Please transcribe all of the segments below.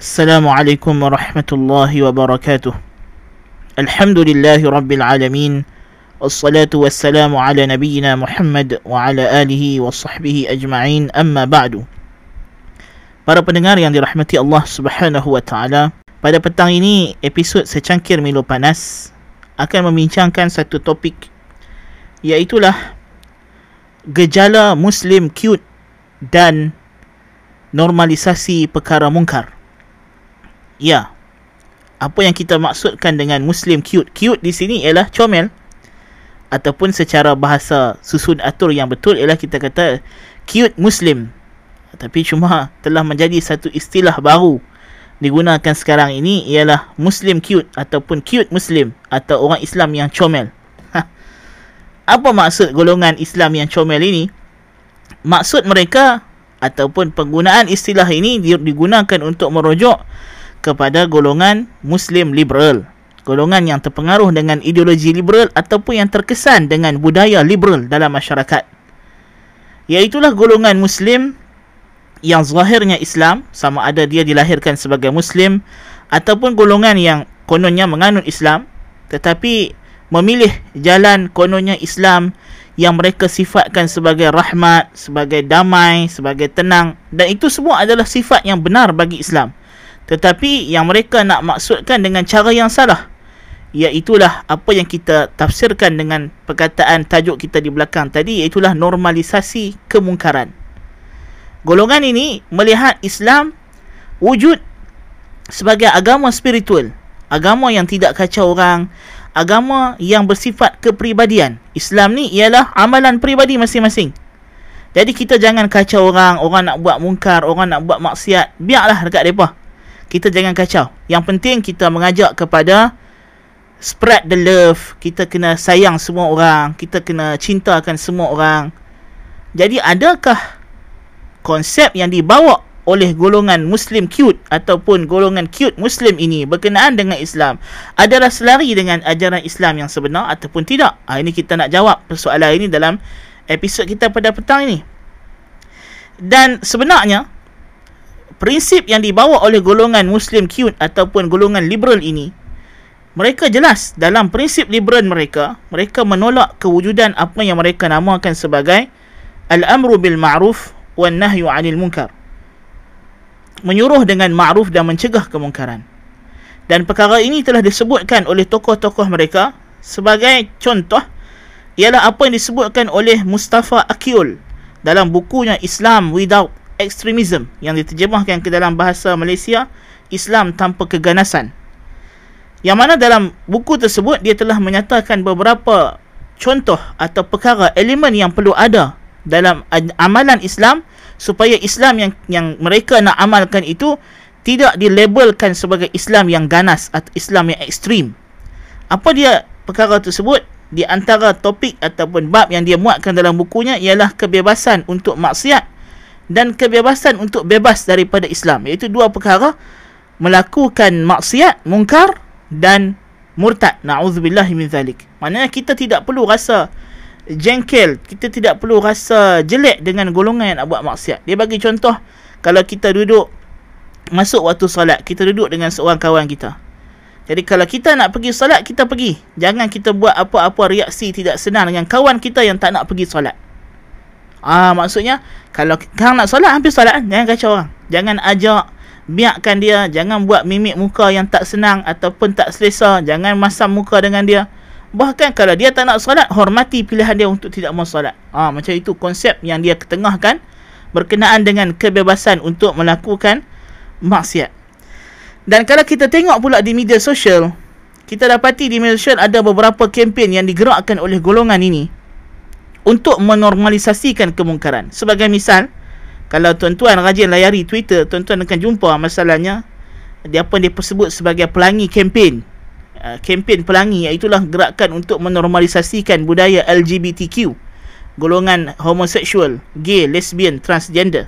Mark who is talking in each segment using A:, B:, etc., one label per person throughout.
A: السلام عليكم ورحمة الله وبركاته الحمد لله رب العالمين والصلاة والسلام على نبينا محمد وعلى آله وصحبه أجمعين أما بعد Para pendengar yang dirahmati Allah Subhanahu wa taala, pada petang ini episod secangkir Milo Panas akan membincangkan satu topik iaitu gejala muslim cute dan normalisasi perkara mungkar. Ya. Apa yang kita maksudkan dengan Muslim cute? Cute di sini ialah comel. Ataupun secara bahasa susun atur yang betul ialah kita kata cute Muslim. Tapi cuma telah menjadi satu istilah baru digunakan sekarang ini ialah Muslim cute ataupun cute Muslim atau orang Islam yang comel. Ha. Apa maksud golongan Islam yang comel ini? Maksud mereka ataupun penggunaan istilah ini digunakan untuk merujuk kepada golongan Muslim liberal. Golongan yang terpengaruh dengan ideologi liberal ataupun yang terkesan dengan budaya liberal dalam masyarakat. Iaitulah golongan Muslim yang zahirnya Islam, sama ada dia dilahirkan sebagai Muslim, ataupun golongan yang kononnya menganut Islam, tetapi memilih jalan kononnya Islam yang mereka sifatkan sebagai rahmat, sebagai damai, sebagai tenang dan itu semua adalah sifat yang benar bagi Islam. Tetapi yang mereka nak maksudkan dengan cara yang salah Iaitulah apa yang kita tafsirkan dengan perkataan tajuk kita di belakang tadi Iaitulah normalisasi kemungkaran. Golongan ini melihat Islam wujud sebagai agama spiritual Agama yang tidak kacau orang Agama yang bersifat kepribadian. Islam ni ialah amalan pribadi masing-masing. Jadi kita jangan kacau orang, orang nak buat mungkar, orang nak buat maksiat, biarlah dekat mereka kita jangan kacau. Yang penting kita mengajak kepada spread the love. Kita kena sayang semua orang. Kita kena cintakan semua orang. Jadi adakah konsep yang dibawa oleh golongan Muslim cute ataupun golongan cute Muslim ini berkenaan dengan Islam adalah selari dengan ajaran Islam yang sebenar ataupun tidak? Ha, ini kita nak jawab persoalan ini dalam episod kita pada petang ini. Dan sebenarnya prinsip yang dibawa oleh golongan Muslim cute ataupun golongan liberal ini mereka jelas dalam prinsip liberal mereka mereka menolak kewujudan apa yang mereka namakan sebagai al-amru bil ma'ruf wan nahyu 'anil munkar. Menyuruh dengan ma'ruf dan mencegah kemungkaran. Dan perkara ini telah disebutkan oleh tokoh-tokoh mereka sebagai contoh ialah apa yang disebutkan oleh Mustafa Akil dalam bukunya Islam Without ekstremism yang diterjemahkan ke dalam bahasa Malaysia Islam tanpa keganasan yang mana dalam buku tersebut dia telah menyatakan beberapa contoh atau perkara elemen yang perlu ada dalam amalan Islam supaya Islam yang yang mereka nak amalkan itu tidak dilabelkan sebagai Islam yang ganas atau Islam yang ekstrim. Apa dia perkara tersebut? Di antara topik ataupun bab yang dia muatkan dalam bukunya ialah kebebasan untuk maksiat dan kebebasan untuk bebas daripada Islam. Iaitu dua perkara melakukan maksiat mungkar dan murtad. Naudzubillah min zalik. Maknanya kita tidak perlu rasa jengkel kita tidak perlu rasa jelek dengan golongan yang nak buat maksiat. Dia bagi contoh kalau kita duduk masuk waktu solat kita duduk dengan seorang kawan kita. Jadi kalau kita nak pergi solat kita pergi. Jangan kita buat apa-apa reaksi tidak senang dengan kawan kita yang tak nak pergi solat Ah maksudnya kalau kau nak solat hampir solat kan? Jangan kacau orang. Jangan ajak biarkan dia, jangan buat mimik muka yang tak senang ataupun tak selesa, jangan masam muka dengan dia. Bahkan kalau dia tak nak solat, hormati pilihan dia untuk tidak mau solat. Ah macam itu konsep yang dia ketengahkan berkenaan dengan kebebasan untuk melakukan maksiat. Dan kalau kita tengok pula di media sosial, kita dapati di media sosial ada beberapa kempen yang digerakkan oleh golongan ini untuk menormalisasikan kemungkaran. Sebagai misal, kalau tuan-tuan rajin layari Twitter, tuan-tuan akan jumpa masalahnya dia apa dia sebut sebagai pelangi kempen. Uh, kempen pelangi iaitu gerakan untuk menormalisasikan budaya LGBTQ. Golongan homoseksual, gay, lesbian, transgender.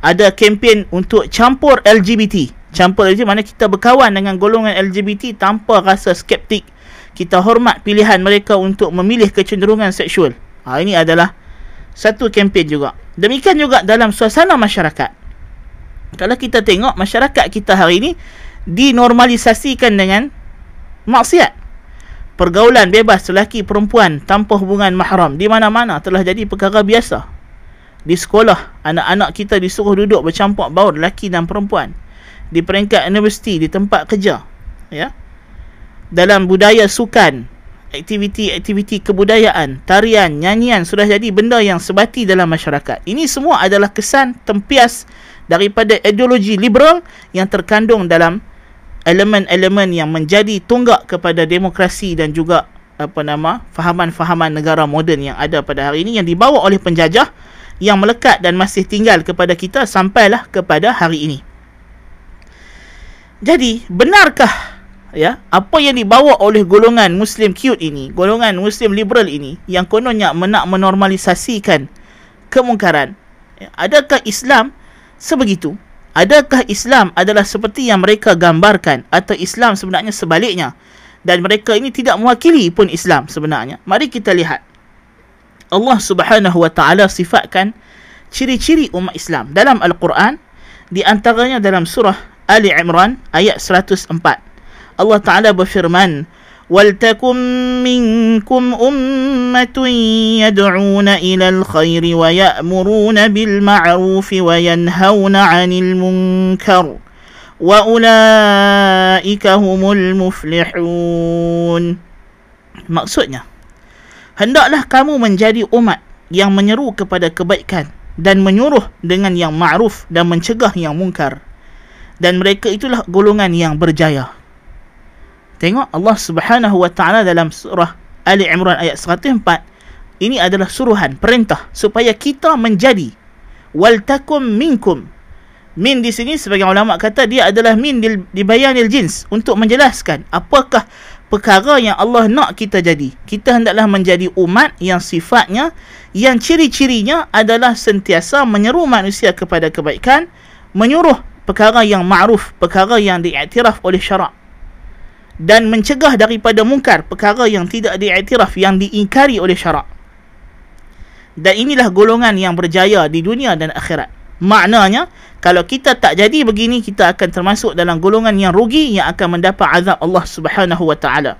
A: Ada kempen untuk campur LGBT. Campur LGBT mana kita berkawan dengan golongan LGBT tanpa rasa skeptik. Kita hormat pilihan mereka untuk memilih kecenderungan seksual. Ha, ini adalah satu kempen juga. Demikian juga dalam suasana masyarakat. kalau kita tengok masyarakat kita hari ini dinormalisasikan dengan maksiat pergaulan bebas lelaki perempuan tanpa hubungan mahram di mana-mana telah jadi perkara biasa di sekolah anak-anak kita disuruh duduk bercampur baur lelaki dan perempuan di peringkat universiti di tempat kerja ya dalam budaya sukan aktiviti-aktiviti kebudayaan tarian nyanyian sudah jadi benda yang sebati dalam masyarakat ini semua adalah kesan tempias daripada ideologi liberal yang terkandung dalam elemen-elemen yang menjadi tunggak kepada demokrasi dan juga apa nama fahaman-fahaman negara moden yang ada pada hari ini yang dibawa oleh penjajah yang melekat dan masih tinggal kepada kita sampailah kepada hari ini. Jadi, benarkah ya apa yang dibawa oleh golongan Muslim cute ini, golongan Muslim liberal ini yang kononnya menak menormalisasikan kemungkaran? Ya, adakah Islam sebegitu? Adakah Islam adalah seperti yang mereka gambarkan atau Islam sebenarnya sebaliknya? Dan mereka ini tidak mewakili pun Islam sebenarnya. Mari kita lihat. Allah Subhanahu wa taala sifatkan ciri-ciri umat Islam dalam Al-Quran di antaranya dalam surah Ali Imran ayat 104 Allah taala berfirman وَلْتَكُمْ مِنْكُمْ أُمَّةٌ يَدْعُونَ إِلَى الْخَيْرِ وَيَأْمُرُونَ بِالْمَعْرُوفِ وَيَنْهَوْنَ عَنِ الْمُنْكَرِ وَأُولَئِكَ هُمُ الْمُفْلِحُونَ Maksudnya, hendaklah kamu menjadi umat yang menyeru kepada kebaikan dan menyuruh dengan yang ma'ruf dan mencegah yang mungkar. Dan mereka itulah golongan yang berjaya. Tengok Allah Subhanahu wa taala dalam surah Ali Imran ayat 104. Ini adalah suruhan, perintah supaya kita menjadi wal takum minkum. Min di sini sebagai ulama kata dia adalah min di, di bayanil jins untuk menjelaskan apakah perkara yang Allah nak kita jadi. Kita hendaklah menjadi umat yang sifatnya, yang ciri-cirinya adalah sentiasa menyeru manusia kepada kebaikan, menyuruh perkara yang ma'ruf, perkara yang diiktiraf oleh syarak. Dan mencegah daripada mungkar, perkara yang tidak diiktiraf, yang diingkari oleh syarak. Dan inilah golongan yang berjaya di dunia dan akhirat. Maknanya, kalau kita tak jadi begini kita akan termasuk dalam golongan yang rugi yang akan mendapat azab Allah Subhanahu wa taala.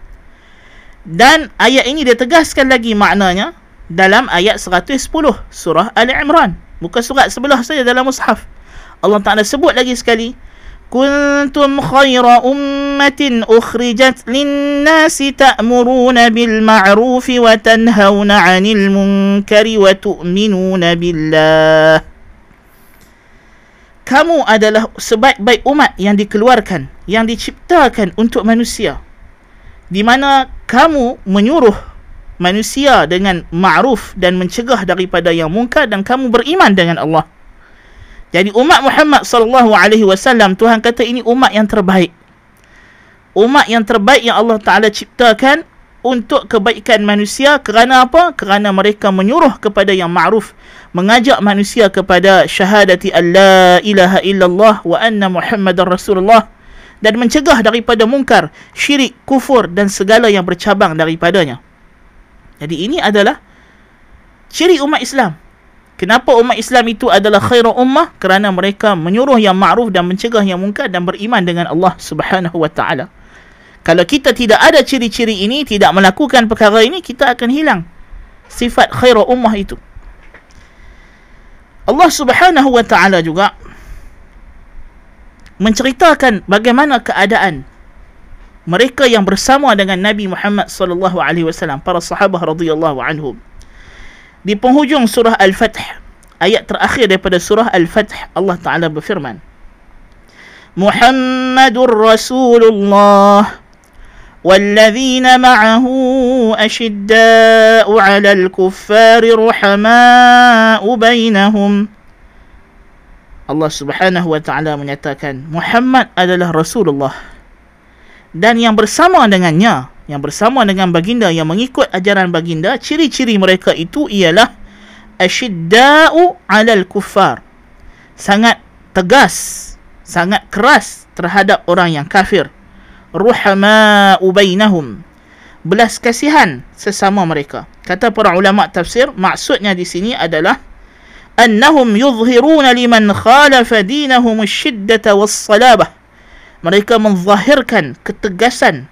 A: Dan ayat ini dia tegaskan lagi maknanya dalam ayat 110 surah Ali Imran. Bukan surat sebelah saja dalam mushaf. Allah Taala sebut lagi sekali kuntum khaira ummatin ta'muruna bil ma'ruf wa tanhauna 'anil munkari wa tu'minuna billah kamu adalah sebaik-baik umat yang dikeluarkan, yang diciptakan untuk manusia. Di mana kamu menyuruh manusia dengan ma'ruf dan mencegah daripada yang mungkar dan kamu beriman dengan Allah. Jadi umat Muhammad sallallahu alaihi wasallam Tuhan kata ini umat yang terbaik. Umat yang terbaik yang Allah Taala ciptakan untuk kebaikan manusia kerana apa? Kerana mereka menyuruh kepada yang ma'ruf, mengajak manusia kepada syahadati alla ilaha illallah wa anna muhammadar rasulullah dan mencegah daripada mungkar, syirik, kufur dan segala yang bercabang daripadanya. Jadi ini adalah ciri umat Islam. Kenapa umat Islam itu adalah khairu ummah? Kerana mereka menyuruh yang ma'ruf dan mencegah yang mungkar dan beriman dengan Allah Subhanahu wa taala. Kalau kita tidak ada ciri-ciri ini, tidak melakukan perkara ini, kita akan hilang sifat khairu ummah itu. Allah Subhanahu wa taala juga menceritakan bagaimana keadaan mereka yang bersama dengan Nabi Muhammad sallallahu alaihi wasallam para sahabat radhiyallahu anhum di penghujung surah al-fath ayat terakhir daripada surah al-fath Allah taala berfirman Muhammadur Rasulullah والذين معه أشداء على الكفار رحماء بينهم Allah Subhanahu wa taala menyatakan Muhammad adalah Rasulullah dan yang bersama dengannya yang bersama dengan baginda yang mengikut ajaran baginda ciri-ciri mereka itu ialah asyidda'u 'alal kuffar sangat tegas sangat keras terhadap orang yang kafir ruhama bainahum. Belas kasihan sesama mereka. Kata para ulama tafsir maksudnya di sini adalah annahum yuzhiruna liman khalafa dinahum asyiddata wassalabah. Mereka menzahirkan ketegasan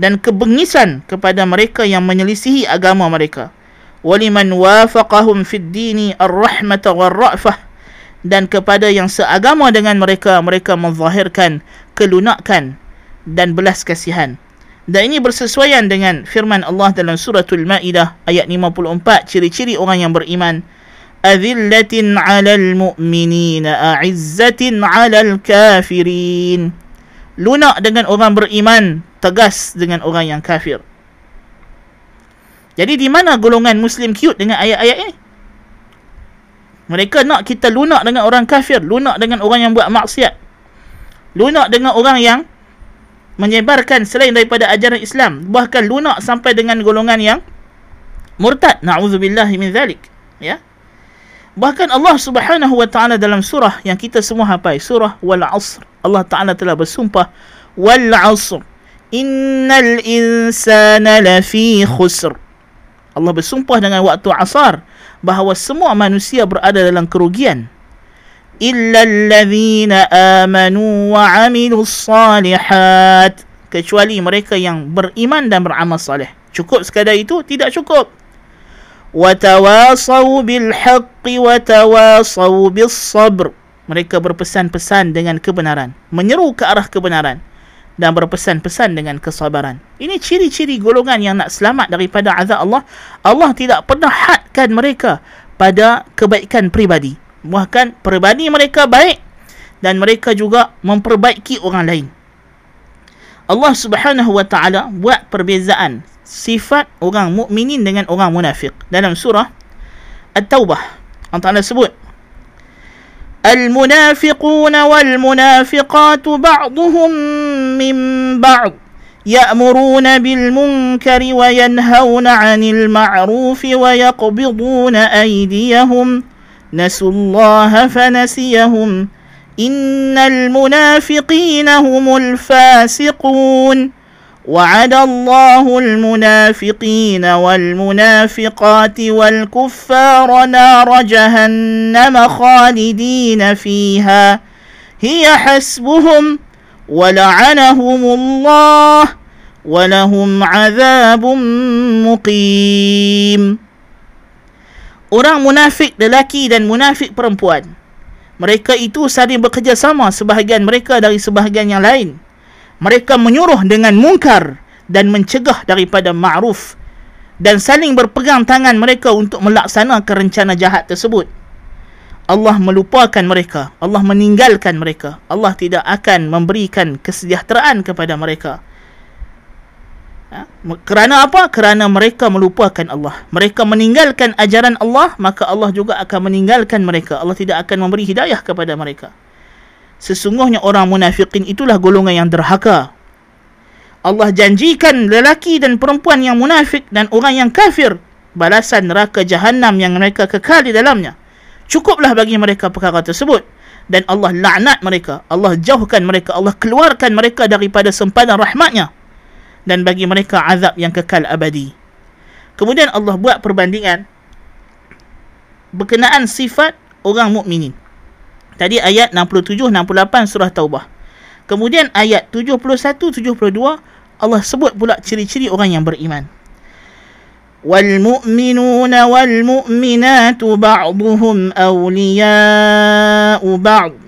A: dan kebengisan kepada mereka yang menyelisihi agama mereka. Waliman wafaqahum fid dini ar-rahmata war-ra'fah. Dan kepada yang seagama dengan mereka mereka menzahirkan kelunakan dan belas kasihan. Dan ini bersesuaian dengan firman Allah dalam suratul Maidah ayat 54 ciri-ciri orang yang beriman. Azillatin 'alal mu'minina a'izzatin 'alal kafirin. Lunak dengan orang beriman tegas dengan orang yang kafir. Jadi di mana golongan muslim cute dengan ayat-ayat ini? Mereka nak kita lunak dengan orang kafir lunak dengan orang yang buat maksiat lunak dengan orang yang menyebarkan selain daripada ajaran Islam bahkan lunak sampai dengan golongan yang murtad. Na'udzubillah min zalik. Ya? Bahkan Allah Subhanahu wa taala dalam surah yang kita semua hafal surah wal asr Allah taala telah bersumpah wal asr innal insana lafi khusr. Allah bersumpah dengan waktu asar bahawa semua manusia berada dalam kerugian alladhina amanu wa amilus salihat kecuali mereka yang beriman dan beramal saleh cukup sekadar itu tidak cukup. wa tawasaw bis sabr mereka berpesan-pesan dengan kebenaran. Menyeru ke arah kebenaran. Dan berpesan-pesan dengan kesabaran. Ini ciri-ciri golongan yang nak selamat daripada azab Allah. Allah tidak pernah hadkan mereka pada kebaikan pribadi bahkan peribadi mereka baik dan mereka juga memperbaiki orang lain. Allah Subhanahu wa taala buat perbezaan sifat orang mukminin dengan orang munafik dalam surah At-Taubah. Allah Taala sebut Al-munafiqun wal-munafiqat ba'dhum min ba'd يأمرون بالمنكر وينهون عن المعروف ويقبضون أيديهم نسوا الله فنسيهم. إن المنافقين هم الفاسقون. وعد الله المنافقين والمنافقات والكفار نار جهنم خالدين فيها. هي حسبهم ولعنهم الله ولهم عذاب مقيم. Orang munafik lelaki dan munafik perempuan. Mereka itu saling bekerjasama sebahagian mereka dari sebahagian yang lain. Mereka menyuruh dengan mungkar dan mencegah daripada ma'ruf dan saling berpegang tangan mereka untuk melaksanakan rencana jahat tersebut. Allah melupakan mereka. Allah meninggalkan mereka. Allah tidak akan memberikan kesejahteraan kepada mereka. Ha? Kerana apa? Kerana mereka melupakan Allah. Mereka meninggalkan ajaran Allah, maka Allah juga akan meninggalkan mereka. Allah tidak akan memberi hidayah kepada mereka. Sesungguhnya orang munafikin itulah golongan yang derhaka. Allah janjikan lelaki dan perempuan yang munafik dan orang yang kafir balasan neraka jahanam yang mereka kekal di dalamnya. Cukuplah bagi mereka perkara tersebut. Dan Allah laknat mereka. Allah jauhkan mereka. Allah keluarkan mereka daripada sempadan rahmatnya dan bagi mereka azab yang kekal abadi. Kemudian Allah buat perbandingan berkenaan sifat orang mukminin. Tadi ayat 67 68 surah Taubah. Kemudian ayat 71 72 Allah sebut pula ciri-ciri orang yang beriman. Wal mu'minuna wal mu'minatu ba'duhum awliya'u ba'd.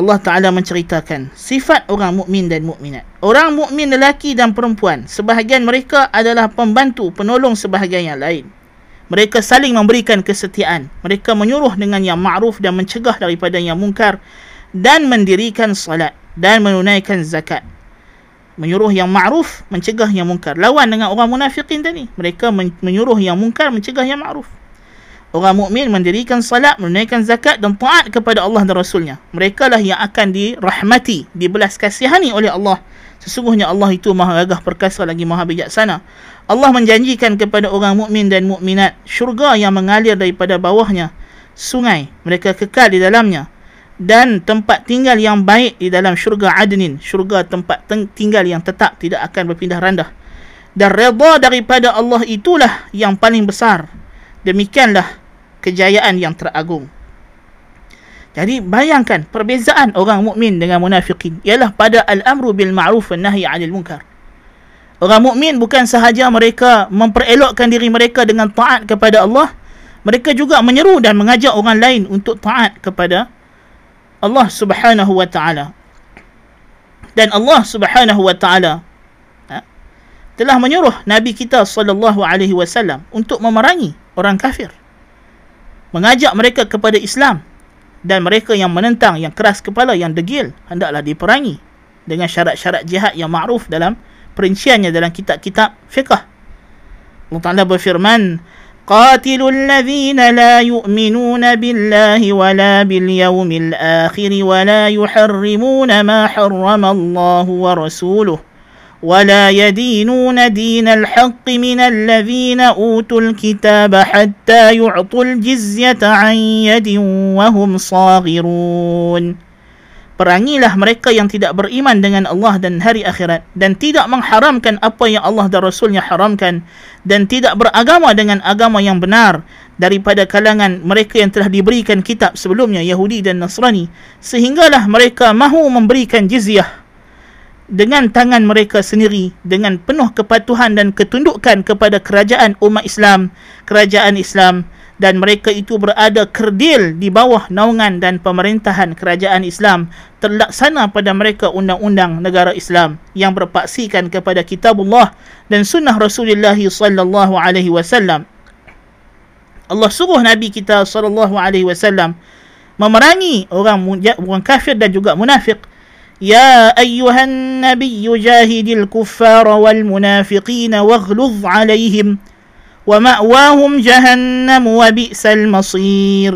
A: Allah Taala menceritakan sifat orang mukmin dan mukminat. Orang mukmin lelaki dan perempuan, sebahagian mereka adalah pembantu, penolong sebahagian yang lain. Mereka saling memberikan kesetiaan. Mereka menyuruh dengan yang ma'ruf dan mencegah daripada yang mungkar dan mendirikan salat dan menunaikan zakat. Menyuruh yang ma'ruf, mencegah yang mungkar. Lawan dengan orang munafikin tadi. Mereka menyuruh yang mungkar, mencegah yang ma'ruf. Orang mukmin mendirikan salat, menunaikan zakat dan taat kepada Allah dan Rasulnya. Mereka lah yang akan dirahmati, dibelas kasihani oleh Allah. Sesungguhnya Allah itu maha gagah perkasa lagi maha bijaksana. Allah menjanjikan kepada orang mukmin dan mukminat syurga yang mengalir daripada bawahnya sungai. Mereka kekal di dalamnya dan tempat tinggal yang baik di dalam syurga adnin. Syurga tempat tinggal yang tetap tidak akan berpindah randah. Dan redha daripada Allah itulah yang paling besar. Demikianlah kejayaan yang teragung. Jadi bayangkan perbezaan orang mukmin dengan munafikin ialah pada al-amru bil ma'ruf wan nahyi 'anil munkar. Orang mukmin bukan sahaja mereka memperelokkan diri mereka dengan taat kepada Allah, mereka juga menyeru dan mengajak orang lain untuk taat kepada Allah Subhanahu wa taala. Dan Allah Subhanahu wa taala ha, telah menyuruh nabi kita sallallahu alaihi wasallam untuk memerangi orang kafir mengajak mereka kepada Islam dan mereka yang menentang yang keras kepala yang degil hendaklah diperangi dengan syarat-syarat jihad yang ma'ruf dalam perinciannya dalam kitab-kitab fiqh Allah Ta'ala berfirman قاتلوا الذين لا يؤمنون بالله ولا باليوم الآخر ولا يحرمون ما حرم الله ورسوله ولا يدينون دين الحق من الذين أوتوا الكتاب حتى يعطوا الجزية عن يد وهم صاغرون Perangilah mereka yang tidak beriman dengan Allah dan hari akhirat dan tidak mengharamkan apa yang Allah dan Rasulnya haramkan dan tidak beragama dengan agama yang benar daripada kalangan mereka yang telah diberikan kitab sebelumnya Yahudi dan Nasrani sehinggalah mereka mahu memberikan jizyah dengan tangan mereka sendiri dengan penuh kepatuhan dan ketundukan kepada kerajaan umat Islam, kerajaan Islam. Dan mereka itu berada kerdil di bawah naungan dan pemerintahan kerajaan Islam terlaksana pada mereka undang-undang negara Islam yang berpaksikan kepada kitabullah dan sunnah Rasulullah sallallahu alaihi wasallam. Allah suruh Nabi kita sallallahu alaihi wasallam memerangi orang orang kafir dan juga munafik يا أيها النبي جاهد الكفار والمنافقين واغلظ عليهم ومأواهم جهنم وبئس المصير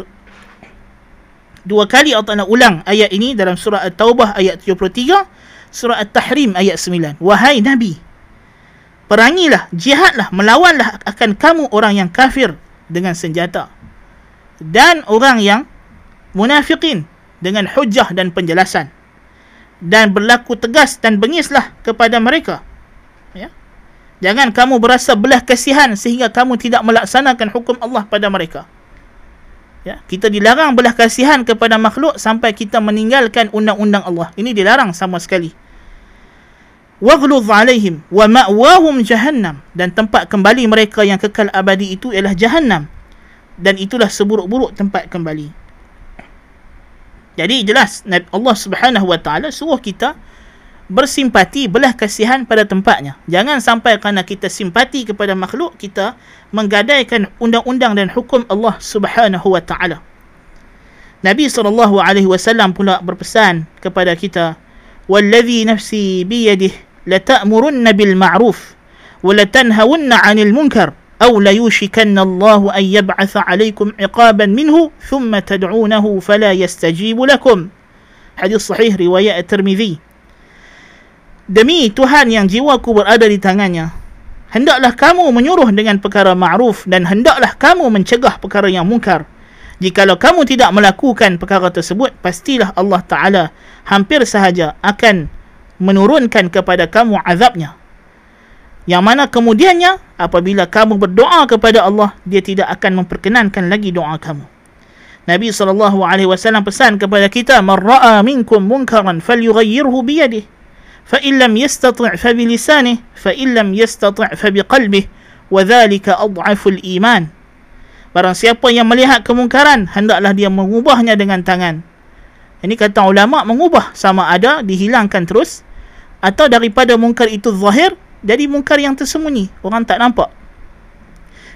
A: Dua kali Allah Ta'ala ulang ayat ini dalam surah At-Taubah ayat 73, surah At-Tahrim ayat 9. Wahai Nabi, perangilah, jihadlah, melawanlah akan kamu orang yang kafir dengan senjata. Dan orang yang munafikin dengan hujah dan penjelasan dan berlaku tegas dan bengislah kepada mereka. Ya. Jangan kamu berasa belah kasihan sehingga kamu tidak melaksanakan hukum Allah pada mereka. Ya, kita dilarang belah kasihan kepada makhluk sampai kita meninggalkan undang-undang Allah. Ini dilarang sama sekali. Waghluz alaihim wa ma'wahum jahannam dan tempat kembali mereka yang kekal abadi itu ialah jahannam. Dan itulah seburuk-buruk tempat kembali. Jadi jelas Allah Subhanahu Wa Taala suruh kita bersimpati belah kasihan pada tempatnya. Jangan sampai kerana kita simpati kepada makhluk kita menggadaikan undang-undang dan hukum Allah Subhanahu Wa Taala. Nabi sallallahu alaihi wasallam pula berpesan kepada kita, "Wallazi nafsi biyadihi la ta'murunna bil ma'ruf wa la tanhawunna 'anil munkar." أو ليوشكن الله أن يبعث عليكم عقابا منه ثم تدعونه فلا يستجيب لكم حديث صحيح رواية الترمذي Demi Tuhan yang jiwaku berada di tangannya Hendaklah kamu menyuruh dengan perkara ma'ruf Dan hendaklah kamu mencegah perkara yang mungkar Jikalau kamu tidak melakukan perkara tersebut Pastilah Allah Ta'ala hampir sahaja akan menurunkan kepada kamu azabnya yang mana kemudiannya apabila kamu berdoa kepada Allah dia tidak akan memperkenankan lagi doa kamu. Nabi SAW pesan kepada kita man ra'a minkum munkaran falyughayyirhu biyadihi. Fa in lam yastati' fa bi lisanihi fa in lam yastati' fa bi qalbihi wa dhalika adhafu al-iman. Barang siapa yang melihat kemungkaran hendaklah dia mengubahnya dengan tangan. Ini kata ulama mengubah sama ada dihilangkan terus atau daripada mungkar itu zahir jadi mungkar yang tersembunyi. Orang tak nampak.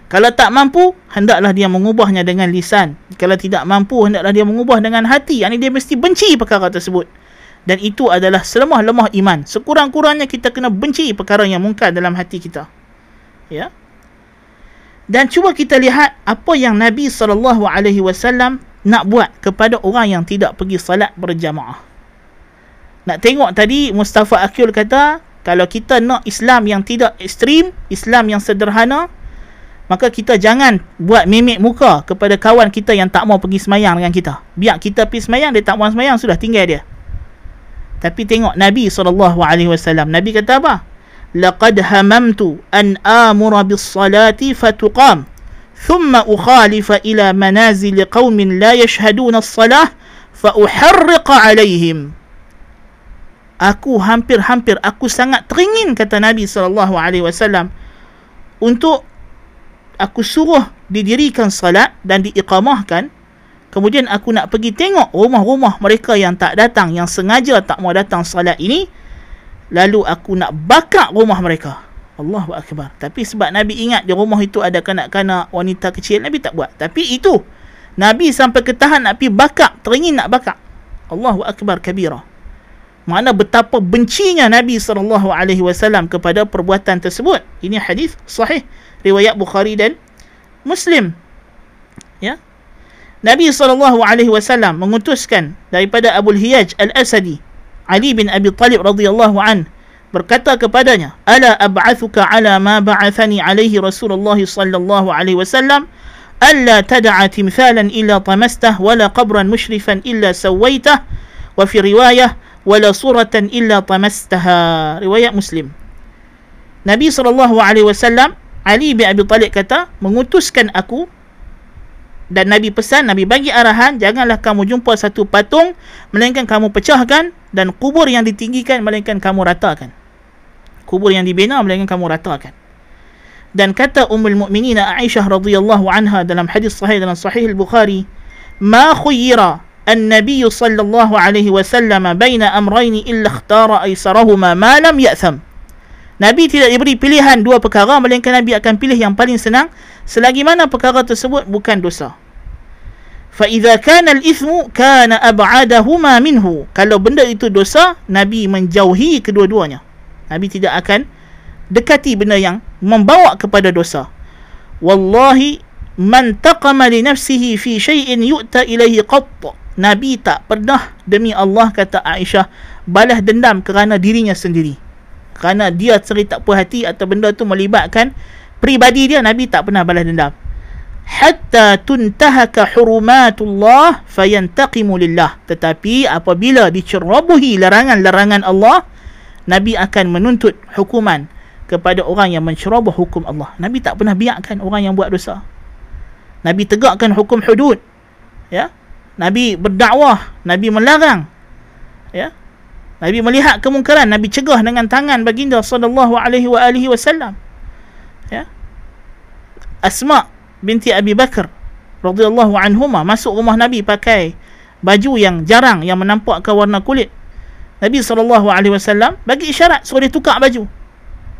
A: Kalau tak mampu, hendaklah dia mengubahnya dengan lisan. Kalau tidak mampu, hendaklah dia mengubah dengan hati. Yang dia mesti benci perkara tersebut. Dan itu adalah selemah-lemah iman. Sekurang-kurangnya kita kena benci perkara yang mungkar dalam hati kita. Ya. Dan cuba kita lihat apa yang Nabi SAW nak buat kepada orang yang tidak pergi salat berjamaah. Nak tengok tadi Mustafa Akil kata, kalau kita nak Islam yang tidak ekstrim, Islam yang sederhana, maka kita jangan buat mimik muka kepada kawan kita yang tak mau pergi semayang dengan kita. Biar kita pergi semayang, dia tak mau semayang, sudah tinggal dia. Tapi tengok Nabi SAW. Nabi kata apa? An amura bis salati fatuqam. Thumma ukhalifa ila manazil qawmin la yashhaduna as-salah fa uharriqa alaihim. Aku hampir-hampir aku sangat teringin kata Nabi SAW untuk aku suruh didirikan salat dan diiqamahkan. Kemudian aku nak pergi tengok rumah-rumah mereka yang tak datang yang sengaja tak mau datang salat ini. Lalu aku nak bakar rumah mereka. Allahu akbar. Tapi sebab nabi ingat di rumah itu ada kanak-kanak wanita kecil nabi tak buat. Tapi itu nabi sampai ketahan nak pergi bakar teringin nak bakar. Allahu akbar kabira mana betapa bencinya Nabi SAW kepada perbuatan tersebut. Ini hadis sahih riwayat Bukhari dan Muslim. Ya. Nabi SAW mengutuskan daripada Abu Hiyaj Al-Asadi Ali bin Abi Talib radhiyallahu an berkata kepadanya ala ab'athuka ala ma ba'athani alaihi Rasulullah sallallahu alaihi wasallam alla tad'a timthalan illa tamastah wala qabran mushrifan illa sawaitah wa fi riwayah wala suratan illa tamastaha riwayat Muslim Nabi wasallam Ali bin Abi Talib kata, mengutuskan aku dan Nabi pesan, Nabi bagi arahan, janganlah kamu jumpa satu patung, melainkan kamu pecahkan dan kubur yang ditinggikan, melainkan kamu ratakan. Kubur yang dibina, melainkan kamu ratakan. Dan kata Ummul Mukminin Aisyah radhiyallahu anha dalam hadis sahih dalam Sahih Al-Bukhari, "Ma khuyyira an-nabiy sallallahu alaihi wasallam baina amrayn illa ikhtara aysarahuma ma lam ya'tham." Nabi tidak diberi pilihan dua perkara melainkan Nabi akan pilih yang paling senang selagi mana perkara tersebut bukan dosa. Fa idza kana al-ithmu kana ab'adahuma minhu. Kalau benda itu dosa, Nabi menjauhi kedua-duanya. Nabi tidak akan dekati benda yang membawa kepada dosa. Wallahi man taqama li nafsihi fi shay'in yu'ta ilayhi qatt. Nabi tak pernah demi Allah kata Aisyah balas dendam kerana dirinya sendiri. Kerana dia sendiri tak puas hati atau benda tu melibatkan pribadi dia Nabi tak pernah balas dendam. Hatta tuntahaka hurumatullah fayantaqimu lillah. Tetapi apabila dicerobohi larangan-larangan Allah Nabi akan menuntut hukuman kepada orang yang menceroboh hukum Allah. Nabi tak pernah biarkan orang yang buat dosa. Nabi tegakkan hukum hudud ya Nabi berdakwah Nabi melarang ya Nabi melihat kemungkaran, Nabi cegah dengan tangan baginda sallallahu alaihi wa alihi wasallam. Ya. Asma binti Abi Bakar radhiyallahu anhuma masuk rumah Nabi pakai baju yang jarang yang menampakkan warna kulit. Nabi sallallahu alaihi wasallam bagi isyarat suruh dia tukar baju.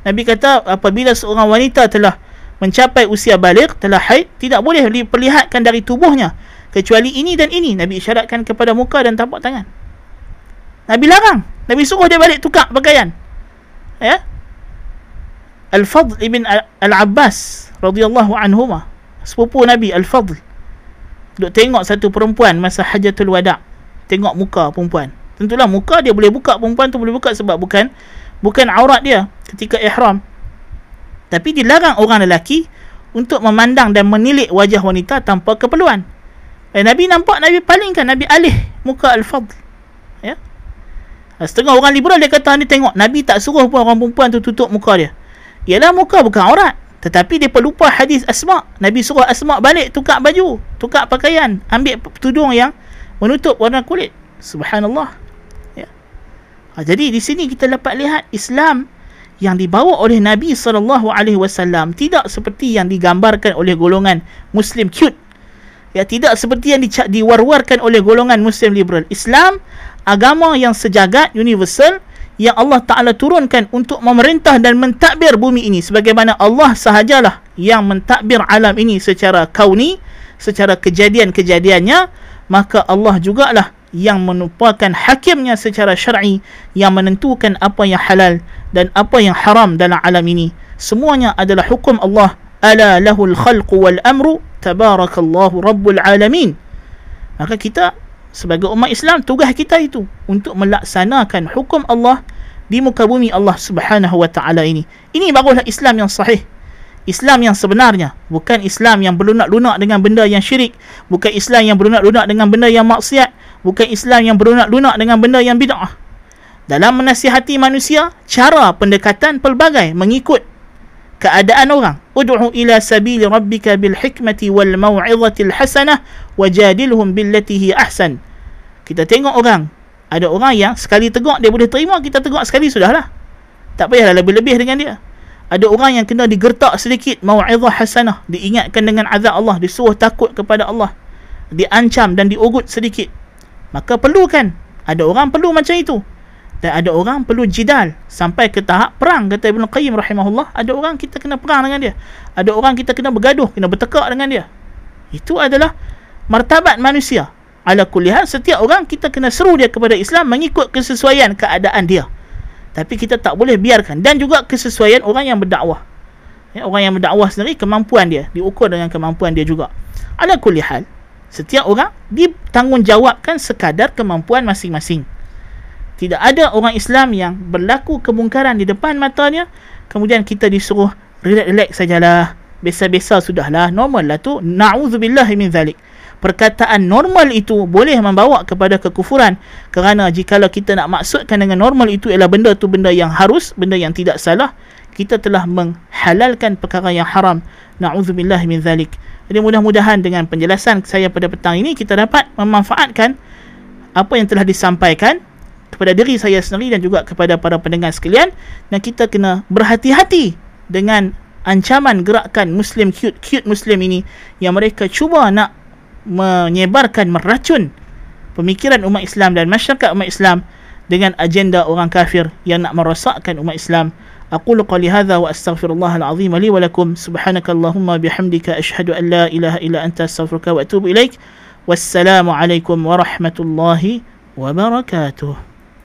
A: Nabi kata apabila seorang wanita telah mencapai usia balik, telah haid, tidak boleh diperlihatkan dari tubuhnya kecuali ini dan ini. Nabi isyaratkan kepada muka dan tapak tangan. Nabi larang. Nabi suruh dia balik tukar pakaian. Ya. Al-Fadl ibn Al-Abbas radhiyallahu anhuma, sepupu Nabi Al-Fadl. Duk tengok satu perempuan masa hajatul wada. Tengok muka perempuan. Tentulah muka dia boleh buka perempuan tu boleh buka sebab bukan bukan aurat dia ketika ihram. Tapi dilarang orang lelaki untuk memandang dan menilik wajah wanita tanpa keperluan. Eh, Nabi nampak Nabi palingkan Nabi alih muka Al-Fadl. Ya. Setengah orang liberal dia kata ni tengok Nabi tak suruh pun orang perempuan tu tutup muka dia. Ialah muka bukan aurat. Tetapi dia lupa hadis Asma. Nabi suruh Asma balik tukar baju, tukar pakaian, ambil tudung yang menutup warna kulit. Subhanallah. Ya. Ha, jadi di sini kita dapat lihat Islam yang dibawa oleh Nabi SAW tidak seperti yang digambarkan oleh golongan Muslim cute Ya tidak seperti yang di, diwar-warkan oleh golongan Muslim liberal. Islam agama yang sejagat, universal yang Allah Ta'ala turunkan untuk memerintah dan mentadbir bumi ini. Sebagaimana Allah sahajalah yang mentadbir alam ini secara kauni secara kejadian-kejadiannya maka Allah jugalah yang menupakan hakimnya secara syar'i yang menentukan apa yang halal dan apa yang haram dalam alam ini. Semuanya adalah hukum Allah. Ala lahul khalqu wal amru tabarakallahu rabbul alamin maka kita sebagai umat Islam tugas kita itu untuk melaksanakan hukum Allah di muka bumi Allah Subhanahu wa taala ini. Ini barulah Islam yang sahih. Islam yang sebenarnya, bukan Islam yang berlunak-lunak dengan benda yang syirik, bukan Islam yang berlunak-lunak dengan benda yang maksiat, bukan Islam yang berlunak-lunak dengan benda yang bid'ah. Dalam menasihati manusia, cara pendekatan pelbagai mengikut keadaan orang. Ud'u ila sabili rabbika bil hikmati wal mau'izati al hasanah wajadilhum billati hi ahsan. Kita tengok orang. Ada orang yang sekali tegak dia boleh terima kita tegak sekali sudahlah tak payahlah lebih-lebih dengan dia. Ada orang yang kena digertak sedikit mau'izah hasanah. Diingatkan dengan azab Allah disuruh takut kepada Allah. Diancam dan diugut sedikit. Maka perlukan. Ada orang perlu macam itu dan ada orang perlu jidal sampai ke tahap perang kata Ibn Qayyim rahimahullah. Ada orang kita kena perang dengan dia. Ada orang kita kena bergaduh kena bertekak dengan dia. Itu adalah martabat manusia. Ala kulli hal setiap orang kita kena seru dia kepada Islam mengikut kesesuaian keadaan dia. Tapi kita tak boleh biarkan. Dan juga kesesuaian orang yang berdakwah. Ya, orang yang berdakwah sendiri kemampuan dia. Diukur dengan kemampuan dia juga. Ala kulli hal setiap orang ditanggungjawabkan sekadar kemampuan masing-masing tidak ada orang Islam yang berlaku kemungkaran di depan matanya. Kemudian kita disuruh relax-relax sajalah. Biasa-biasa sudahlah. Normal lah tu. Na'udzubillah min zalik. Perkataan normal itu boleh membawa kepada kekufuran. Kerana jikalau kita nak maksudkan dengan normal itu ialah benda tu benda yang harus benda yang tidak salah kita telah menghalalkan perkara yang haram. Na'udzubillah min zalik. Jadi mudah-mudahan dengan penjelasan saya pada petang ini kita dapat memanfaatkan apa yang telah disampaikan kepada diri saya sendiri dan juga kepada para pendengar sekalian dan kita kena berhati-hati dengan ancaman gerakan muslim cute cute muslim ini yang mereka cuba nak menyebarkan meracun pemikiran umat Islam dan masyarakat umat Islam dengan agenda orang kafir yang nak merosakkan umat Islam. أقول قولي هذا وأستغفر الله العظيم لي ولكم سبحانك اللهم بحمدك أشهد أن لا إله إلا أنت أستغفرك وأتوب إليك والسلام عليكم ورحمة الله وبركاته